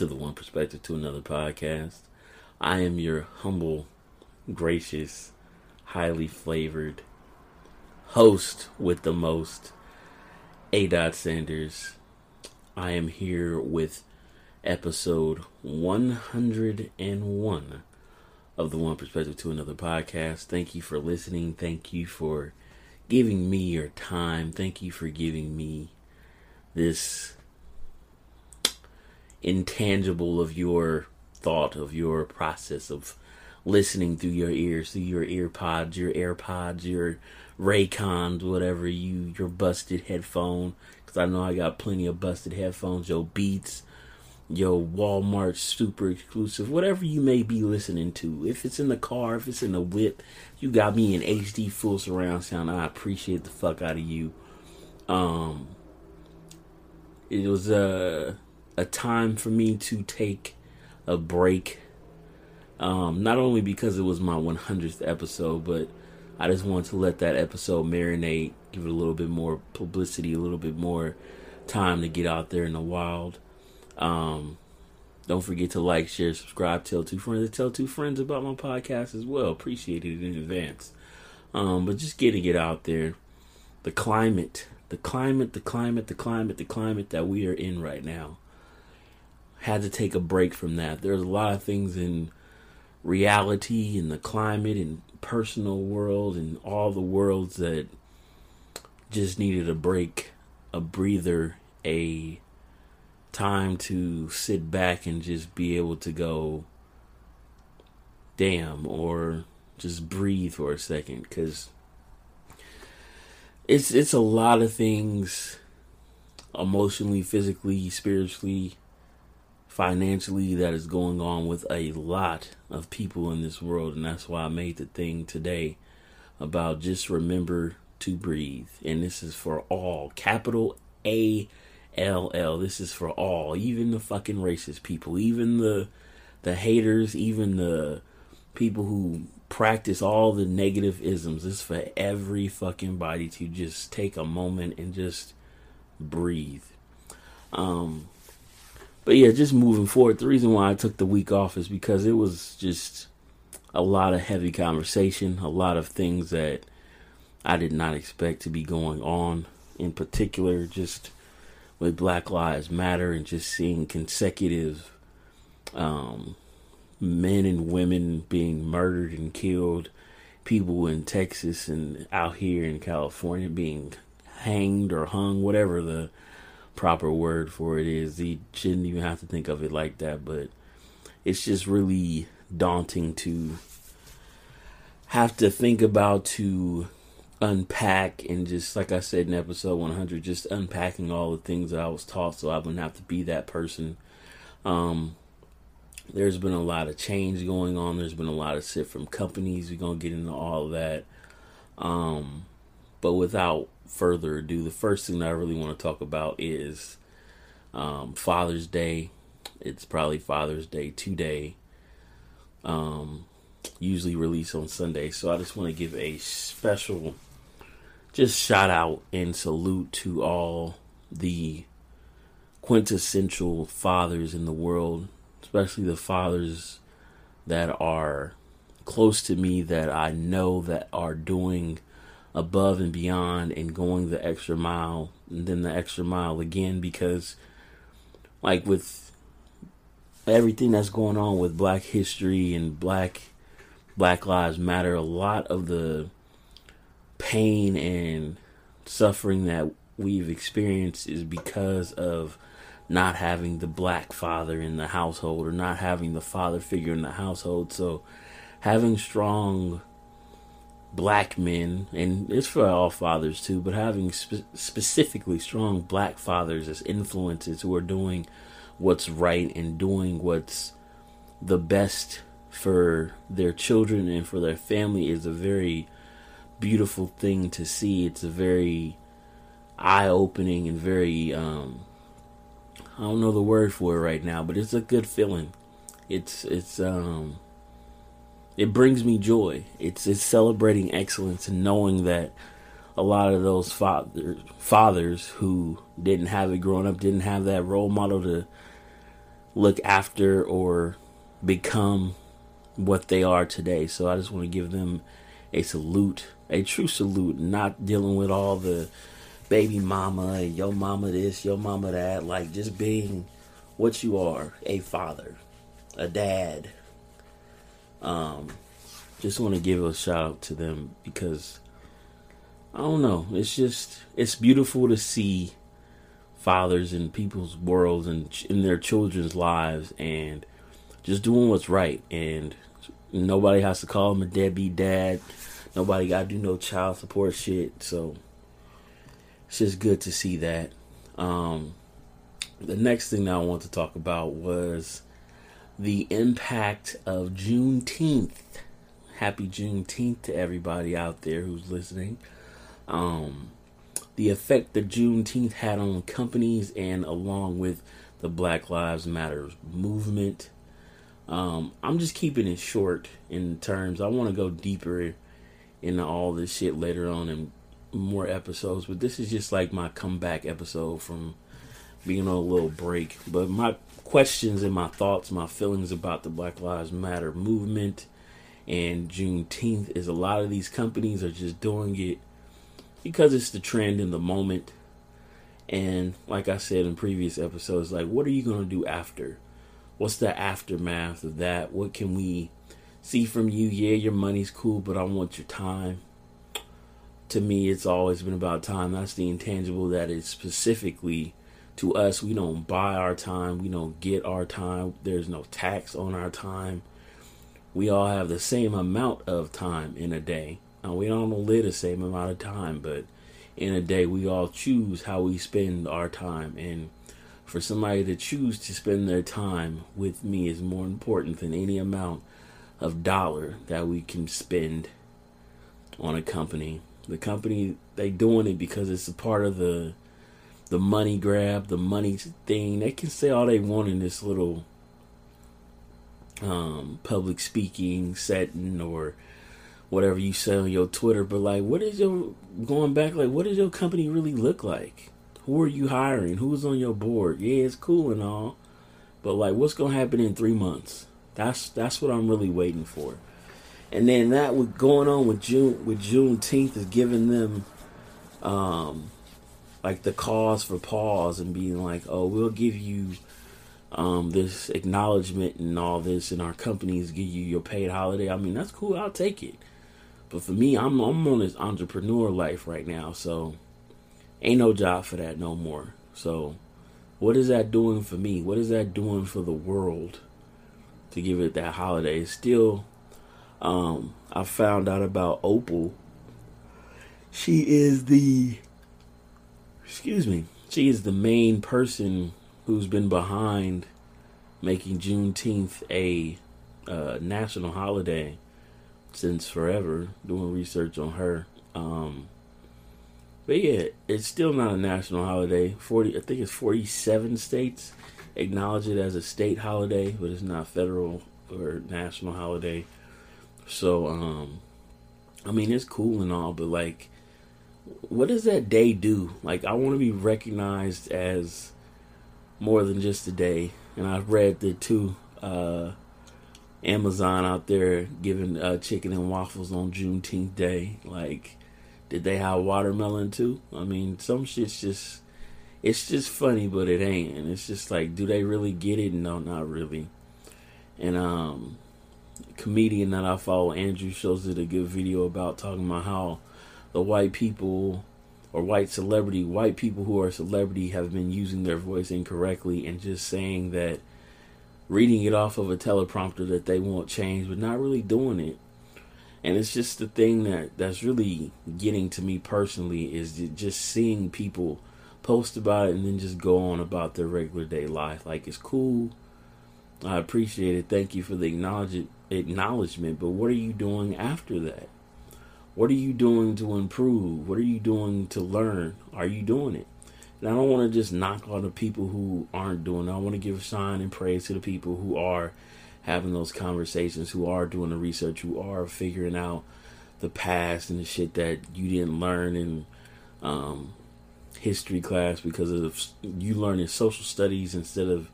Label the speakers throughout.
Speaker 1: to the One Perspective to Another podcast. I am your humble, gracious, highly flavored host with the most, A. Dot Sanders. I am here with episode 101 of the One Perspective to Another podcast. Thank you for listening. Thank you for giving me your time. Thank you for giving me this intangible of your thought, of your process of listening through your ears, through your ear pods, your AirPods, your Raycons, whatever you, your busted headphone. Because I know I got plenty of busted headphones, your Beats, your Walmart super exclusive, whatever you may be listening to. If it's in the car, if it's in the whip, you got me in HD full surround sound. I appreciate the fuck out of you. Um, it was a a time for me to take a break. Um, not only because it was my 100th episode, but I just wanted to let that episode marinate, give it a little bit more publicity, a little bit more time to get out there in the wild. Um, don't forget to like, share, subscribe, tell two friends, tell two friends about my podcast as well. Appreciate it in advance. Um, but just getting it out there. The climate, the climate, the climate, the climate, the climate that we are in right now. Had to take a break from that. There's a lot of things in reality and the climate and personal world and all the worlds that just needed a break, a breather, a time to sit back and just be able to go, damn, or just breathe for a second, because it's it's a lot of things, emotionally, physically, spiritually, financially, that is going on with a lot of people in this world, and that's why I made the thing today about just remember to breathe, and this is for all, capital A LL. This is for all, even the fucking racist people, even the the haters, even the people who practice all the negative isms. This is for every fucking body to just take a moment and just breathe. Um but yeah, just moving forward, the reason why I took the week off is because it was just a lot of heavy conversation, a lot of things that I did not expect to be going on. In particular, just with Black Lives Matter and just seeing consecutive um, men and women being murdered and killed, people in Texas and out here in California being hanged or hung, whatever the proper word for it is. You shouldn't even have to think of it like that, but it's just really daunting to have to think about to unpack and just like I said in episode 100 just unpacking all the things that I was taught so I wouldn't have to be that person. Um there's been a lot of change going on. There's been a lot of shit from companies. We're going to get into all of that. Um but without further ado the first thing that I really want to talk about is um Father's Day. It's probably Father's Day today. Um usually released on Sunday so I just want to give a special just shout out and salute to all the quintessential fathers in the world, especially the fathers that are close to me that I know that are doing above and beyond and going the extra mile and then the extra mile again because like with everything that's going on with black history and black black lives matter a lot of the pain and suffering that we've experienced is because of not having the black father in the household or not having the father figure in the household. So having strong black men, and it's for all fathers too, but having spe- specifically strong black fathers as influences who are doing what's right and doing what's the best for their children and for their family is a very beautiful thing to see. It's a very eye opening and very um I don't know the word for it right now, but it's a good feeling. It's it's um it brings me joy. It's it's celebrating excellence and knowing that a lot of those father, fathers who didn't have it growing up, didn't have that role model to look after or become what they are today. So I just want to give them a salute, a true salute, not dealing with all the baby mama, yo mama this, yo mama that, like just being what you are, a father, a dad. Um just want to give a shout out to them because I don't know, it's just it's beautiful to see fathers in people's worlds and in their children's lives and just doing what's right and nobody has to call them a deadbeat dad. Nobody got to do no child support shit. So it's just good to see that. Um, the next thing that i want to talk about was the impact of juneteenth happy juneteenth to everybody out there who's listening um, the effect that Juneteenth had on companies and along with the Black Lives Matter movement. Um, I'm just keeping it short in terms. I want to go deeper into all this shit later on in more episodes, but this is just like my comeback episode from being on a little break. But my questions and my thoughts, my feelings about the Black Lives Matter movement and Juneteenth is a lot of these companies are just doing it because it's the trend in the moment. And like I said in previous episodes, like what are you going to do after? What's the aftermath of that? What can we see from you? Yeah, your money's cool, but I want your time. To me, it's always been about time. That's the intangible that is specifically to us. We don't buy our time, we don't get our time. There's no tax on our time. We all have the same amount of time in a day now, we don't live the same amount of time, but in a day, we all choose how we spend our time. And for somebody to choose to spend their time with me is more important than any amount of dollar that we can spend on a company. The company they doing it because it's a part of the the money grab, the money thing. They can say all they want in this little um, public speaking setting or whatever you say on your Twitter, but like, what is your going back? Like, what does your company really look like? Who are you hiring? Who's on your board? Yeah, it's cool and all, but like, what's gonna happen in three months? That's that's what I'm really waiting for. And then that with going on with June with Juneteenth is giving them, um, like the cause for pause and being like, oh, we'll give you um, this acknowledgement and all this, and our companies give you your paid holiday. I mean, that's cool. I'll take it. But for me, I'm I'm on this entrepreneur life right now, so ain't no job for that no more. So what is that doing for me? What is that doing for the world to give it that holiday? still um I found out about Opal. She is the excuse me. She is the main person who's been behind making Juneteenth a uh, national holiday since forever doing research on her. Um, but yeah, it's still not a national holiday. Forty, I think it's forty-seven states acknowledge it as a state holiday, but it's not federal or national holiday. So, um, I mean, it's cool and all, but like, what does that day do? Like, I want to be recognized as more than just a day. And I've read the two uh, Amazon out there giving uh, chicken and waffles on Juneteenth Day. Like, did they have watermelon too? I mean, some shit's just, it's just funny, but it ain't. And it's just like, do they really get it? No, not really. And um, comedian that I follow, Andrew, shows it a good video about talking about how the white people or white celebrity, white people who are celebrity have been using their voice incorrectly and just saying that reading it off of a teleprompter that they want change, but not really doing it. And it's just the thing that that's really getting to me personally is just seeing people post about it and then just go on about their regular day life. Like it's cool. I appreciate it. Thank you for the acknowledge acknowledgement. But what are you doing after that? What are you doing to improve? What are you doing to learn? Are you doing it? And I don't want to just knock on the people who aren't doing it. I want to give a shine and praise to the people who are having those conversations, who are doing the research, who are figuring out the past and the shit that you didn't learn in um, history class because of you learning social studies instead of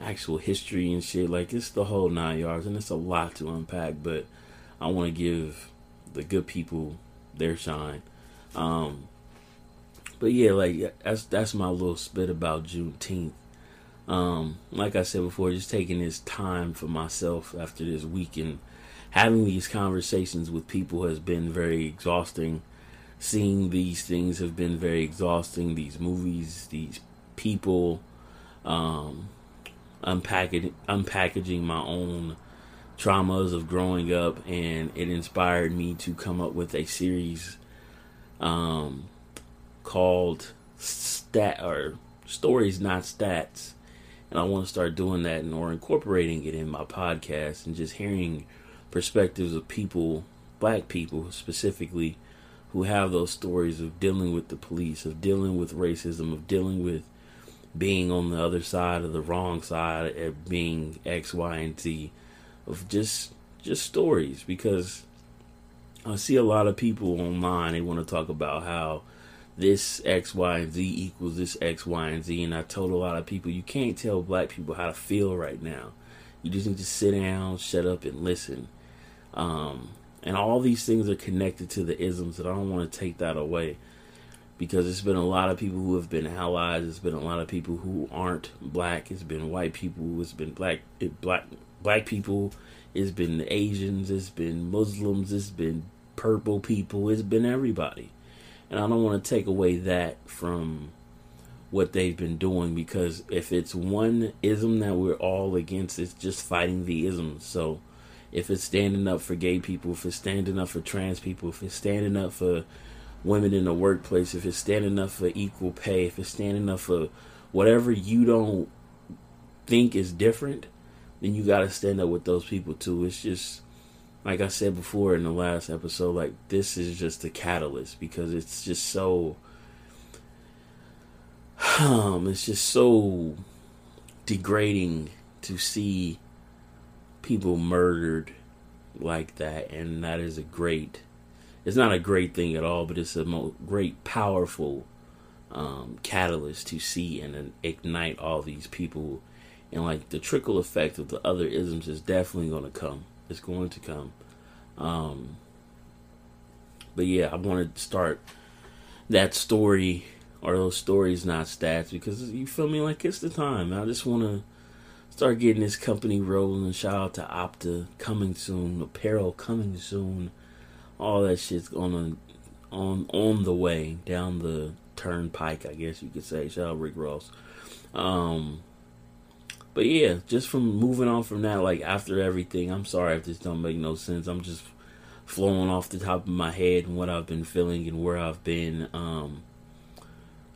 Speaker 1: actual history and shit. Like it's the whole nine yards, and it's a lot to unpack. But I want to give the good people their shine. Um, but yeah, like that's that's my little spit about Juneteenth. Um, like I said before, just taking this time for myself after this week and having these conversations with people has been very exhausting. Seeing these things have been very exhausting. These movies, these people, um, unpackaging unpackaging my own traumas of growing up, and it inspired me to come up with a series um, called "Stat" or "Stories Not Stats," and I want to start doing that and or incorporating it in my podcast and just hearing perspectives of people, black people specifically, who have those stories of dealing with the police, of dealing with racism, of dealing with being on the other side of the wrong side, of being X, Y, and Z, of just just stories. Because I see a lot of people online they want to talk about how this X, Y, and Z equals this X, Y, and Z, and I told a lot of people you can't tell black people how to feel right now. You just need to sit down, shut up, and listen. Um, and all these things are connected to the isms, and I don't want to take that away because it's been a lot of people who have been allies. It's been a lot of people who aren't black. It's been white people. It's been black black black people. It's been Asians. It's been Muslims. It's been purple people. It's been everybody, and I don't want to take away that from what they've been doing because if it's one ism that we're all against, it's just fighting the isms. So if it's standing up for gay people, if it's standing up for trans people, if it's standing up for women in the workplace, if it's standing up for equal pay, if it's standing up for whatever you don't think is different, then you got to stand up with those people too. It's just like I said before in the last episode, like this is just a catalyst because it's just so um it's just so degrading to see people murdered like that, and that is a great. It's not a great thing at all, but it's a mo- great, powerful um, catalyst to see and ignite all these people, and like the trickle effect of the other isms is definitely going to come. It's going to come. Um, but yeah, I want to start that story or those stories, not stats, because you feel me like it's the time. I just want to start getting this company rolling. Shout out to Opta coming soon, apparel coming soon. All that shit's on on on the way down the turnpike, I guess you could say. Shout out Rick Ross. Um, but yeah, just from moving on from that, like after everything, I'm sorry if this don't make no sense. I'm just flowing off the top of my head and what I've been feeling and where I've been. Um,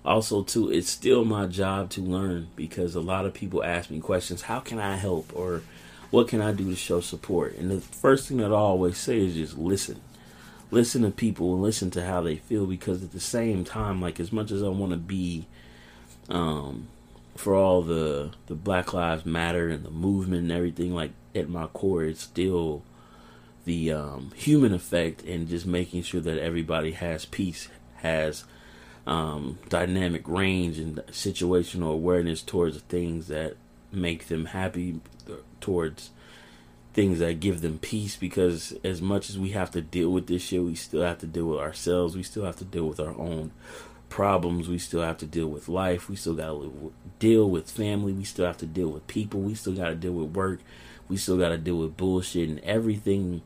Speaker 1: also too it's still my job to learn because a lot of people ask me questions how can i help or what can i do to show support and the first thing that i always say is just listen listen to people and listen to how they feel because at the same time like as much as i want to be um for all the the black lives matter and the movement and everything like at my core it's still the um, human effect and just making sure that everybody has peace has um, dynamic range and situational awareness towards the things that make them happy, towards things that give them peace. Because as much as we have to deal with this shit, we still have to deal with ourselves. We still have to deal with our own problems. We still have to deal with life. We still got to deal with family. We still have to deal with people. We still got to deal with work. We still got to deal with bullshit and everything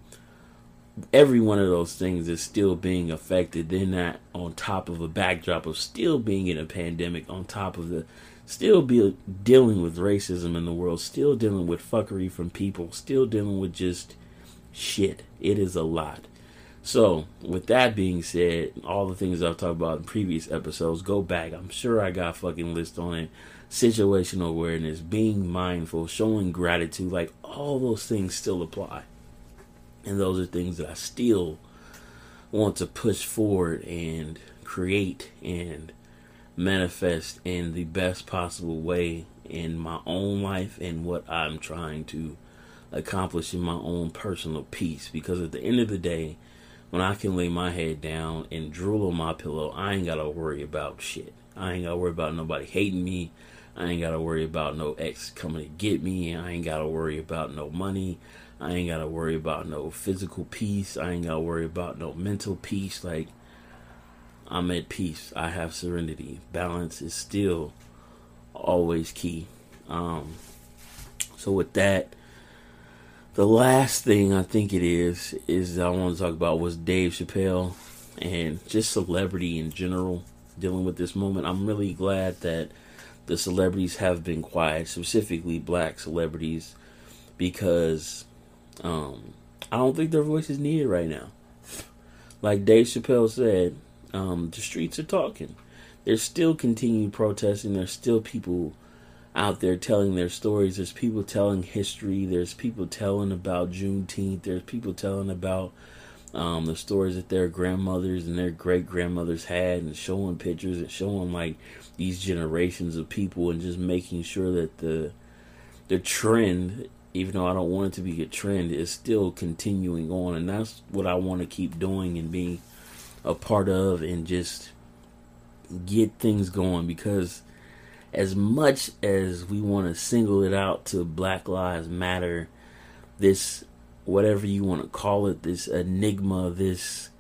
Speaker 1: every one of those things is still being affected. Then that on top of a backdrop of still being in a pandemic, on top of the still be dealing with racism in the world, still dealing with fuckery from people, still dealing with just shit. It is a lot. So, with that being said, all the things I've talked about in previous episodes, go back. I'm sure I got fucking list on it. Situational awareness, being mindful, showing gratitude, like all those things still apply. And those are things that I still want to push forward and create and manifest in the best possible way in my own life and what I'm trying to accomplish in my own personal peace. Because at the end of the day, when I can lay my head down and drool on my pillow, I ain't gotta worry about shit. I ain't gotta worry about nobody hating me. I ain't gotta worry about no ex coming to get me. I ain't gotta worry about no money. I ain't gotta worry about no physical peace. I ain't gotta worry about no mental peace. Like, I'm at peace. I have serenity. Balance is still always key. Um, so, with that, the last thing I think it is, is I want to talk about was Dave Chappelle and just celebrity in general dealing with this moment. I'm really glad that the celebrities have been quiet, specifically black celebrities, because um, I don't think their voice is needed right now. Like Dave Chappelle said, um, the streets are talking. There's still continued protesting. There's still people out there telling their stories. There's people telling history. There's people telling about Juneteenth. There's people telling about um, the stories that their grandmothers and their great grandmothers had, and showing pictures and showing like these generations of people, and just making sure that the the trend, even though I don't want it to be a trend, is still continuing on, and that's what I want to keep doing and being a part of, and just get things going because as much as we want to single it out to Black Lives Matter, this whatever you want to call it, this enigma, this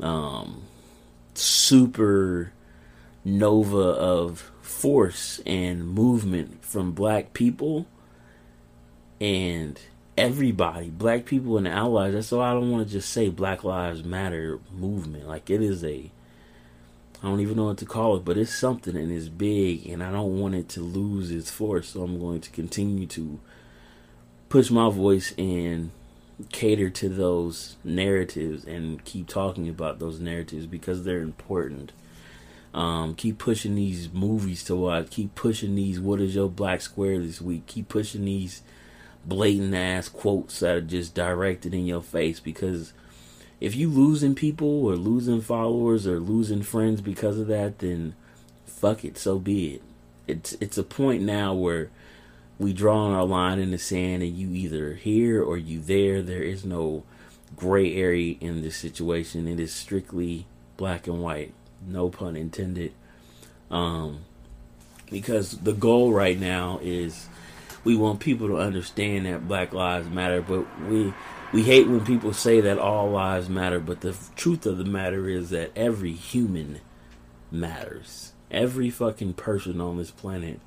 Speaker 1: um, super nova of force and movement from black people and everybody, black people and allies. That's why I don't want to just say Black Lives Matter movement. Like it is a I don't even know what to call it, but it's something and it's big, and I don't want it to lose its force. So I'm going to continue to push my voice and cater to those narratives and keep talking about those narratives because they're important. Um, keep pushing these movies to watch. Keep pushing these. What is your black square this week? Keep pushing these blatant ass quotes that are just directed in your face because if you losing people or losing followers or losing friends because of that, then fuck it, so be it. It's it's a point now where we draw our line in the sand and you either here or you there. There is no gray area in this situation. It is strictly black and white. No pun intended. Um because the goal right now is we want people to understand that black lives matter, but we we hate when people say that all lives matter, but the truth of the matter is that every human matters. Every fucking person on this planet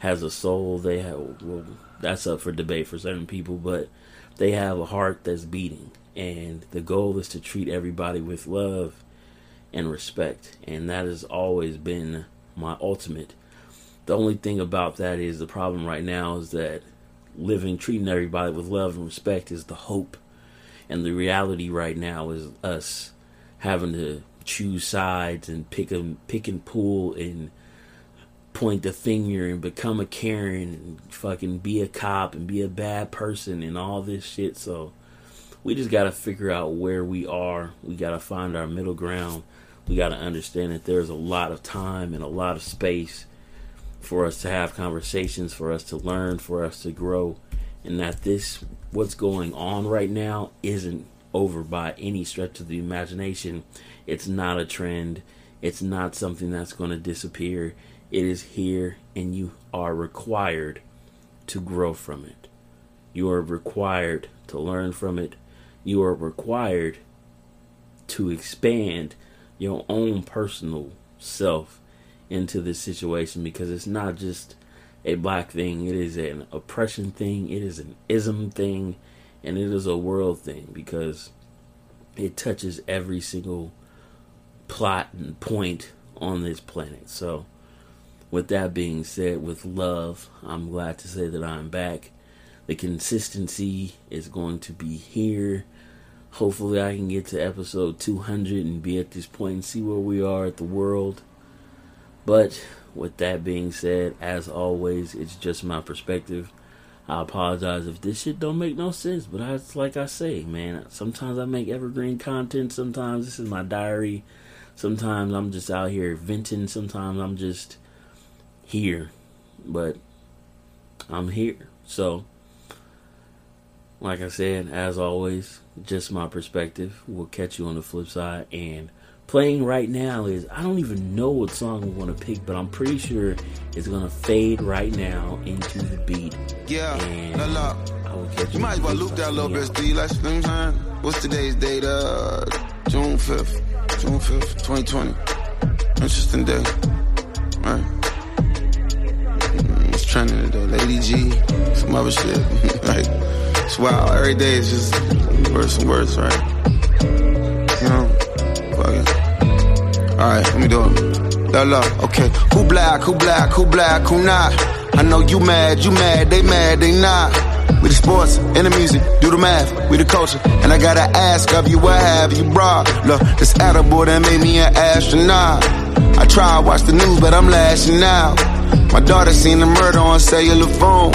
Speaker 1: has a soul. They have, well, that's up for debate for certain people, but they have a heart that's beating. And the goal is to treat everybody with love and respect. And that has always been my ultimate. The only thing about that is the problem right now is that living, treating everybody with love and respect is the hope. And the reality right now is us having to choose sides and pick a pick and pull and point the finger and become a Karen and fucking be a cop and be a bad person and all this shit. So we just got to figure out where we are. We got to find our middle ground. We got to understand that there's a lot of time and a lot of space for us to have conversations, for us to learn, for us to grow, and that this, what's going on right now, isn't over by any stretch of the imagination. It's not a trend, it's not something that's going to disappear. It is here, and you are required to grow from it. You are required to learn from it. You are required to expand your own personal self into this situation because it's not just a black thing, it is an oppression thing, it is an ism thing, and it is a world thing because it touches every single plot and point on this planet. So, with that being said, with love, I'm glad to say that I'm back. The consistency is going to be here. Hopefully, I can get to episode 200 and be at this point and see where we are at the world. But with that being said, as always, it's just my perspective. I apologize if this shit don't make no sense, but I, it's like I say, man. Sometimes I make evergreen content. Sometimes this is my diary. Sometimes I'm just out here venting. Sometimes I'm just here, but I'm here. So like I said, as always, just my perspective. We'll catch you on the flip side. And playing right now is I don't even know what song we want to pick, but I'm pretty sure it's gonna fade right now into the beat.
Speaker 2: Yeah, and la, I will catch you. You might as well loop that a little bit, Steve. You like, what's today's date? Uh, June 5th. June 5th, 2020. Interesting day. Right. Mm, it's trending today. Lady G, some other shit. like, it's wild. Every day is just worse and worse, right? Alright, let me do it. La la, okay. Who black, who black, who black, who not? I know you mad, you mad, they mad, they not. We the sports and the music, do the math, we the culture. And I gotta ask of you, what have you brought? Look, this boy that made me an astronaut. I try to watch the news, but I'm lashing out. My daughter seen the murder on cellular phone.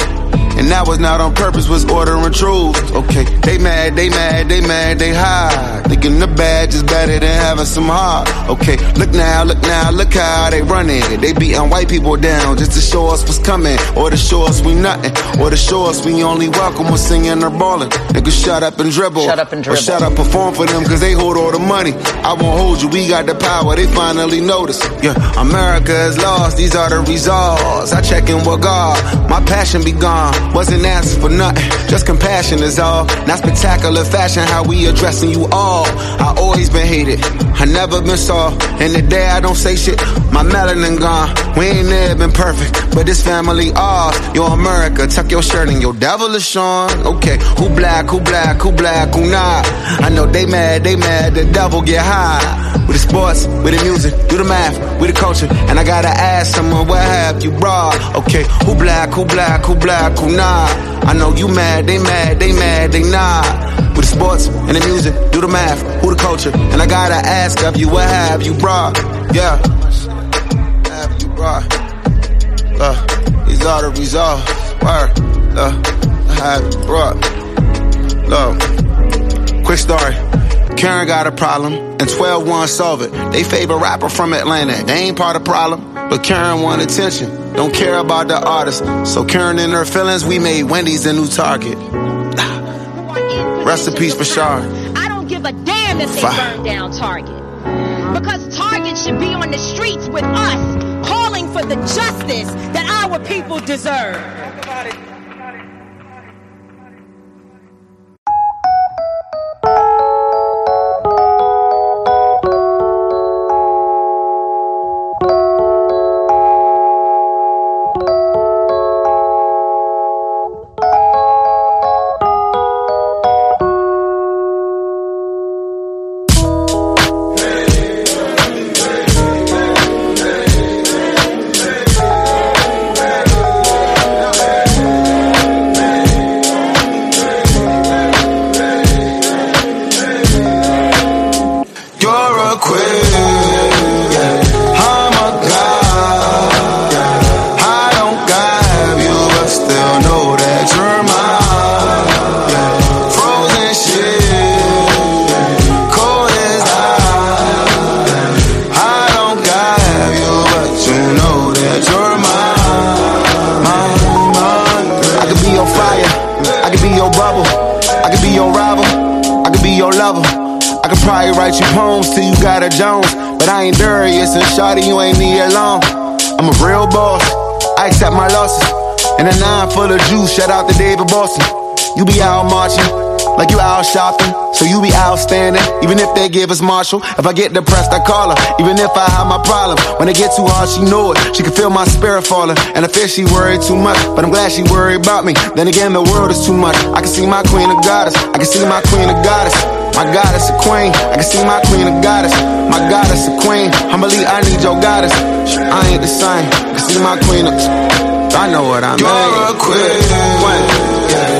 Speaker 2: And that was not on purpose, was ordering truth. Okay, they mad, they mad, they mad, they high. Thinking the badge is better than having some heart. Okay, look now, look now, look how they running. They beating white people down just to show us what's coming. Or to show us we nothing. Or to show us we only welcome when singing or balling. Niggas shut up and dribble.
Speaker 3: Shut up and dribble.
Speaker 2: Or shut up, perform for them cause they hold all the money. I won't hold you, we got the power, they finally notice. Yeah, America is lost, these are the results. I check in with God, my passion be gone. Wasn't asking for nothing, just compassion is all. Not spectacular fashion, how we addressing you all. I always been hated, I never been soft. And the day I don't say shit, my melanin gone. We ain't never been perfect, but this family ours. Yo, America, tuck your shirt and your devil is Sean. Okay, who black, who black, who black, who not? I know they mad, they mad, the devil get high. With the sports, with the music, do the math, with the culture. And I gotta ask someone, what have you brought? Okay, who black, who black, who black, who not? I know you mad, they mad, they mad, they not. With the sports and the music, do the math, who the culture. And I gotta ask of you, what have you brought? Yeah. What Have you brought? Uh, these are the results. Word. Uh, what have you brought? Look, quick story. Karen got a problem, and 12 1 solve it. They favor rapper from Atlanta. They ain't part of the problem, but Karen want attention. Don't care about the artist. So Karen and her feelings, we made Wendy's a new target. Rest in peace for Shar.
Speaker 4: I don't give a damn if they burn down Target. Because Target should be on the streets with us, calling for the justice that our people deserve.
Speaker 2: Shawty, you poems till you got a jones. But I ain't durious and shoddy, you ain't need alone. I'm a real boss. I accept my losses. And a nine full of juice. Shout out to David Boston. You be out marching like you out shopping. So you be outstanding, even if they give us Marshall. If I get depressed, I call her, even if I have my problems. When it get too hard, she know it. She can feel my spirit falling. And I fear she worried too much, but I'm glad she worried about me. Then again, the world is too much. I can see my queen of goddess. I can see my queen of goddess. My goddess a queen. I can see my queen a goddess. My goddess a queen. Humbly, I need your goddess. I ain't the same. I can see my queen. Of, I know what I mean.
Speaker 5: You're a queen. I'm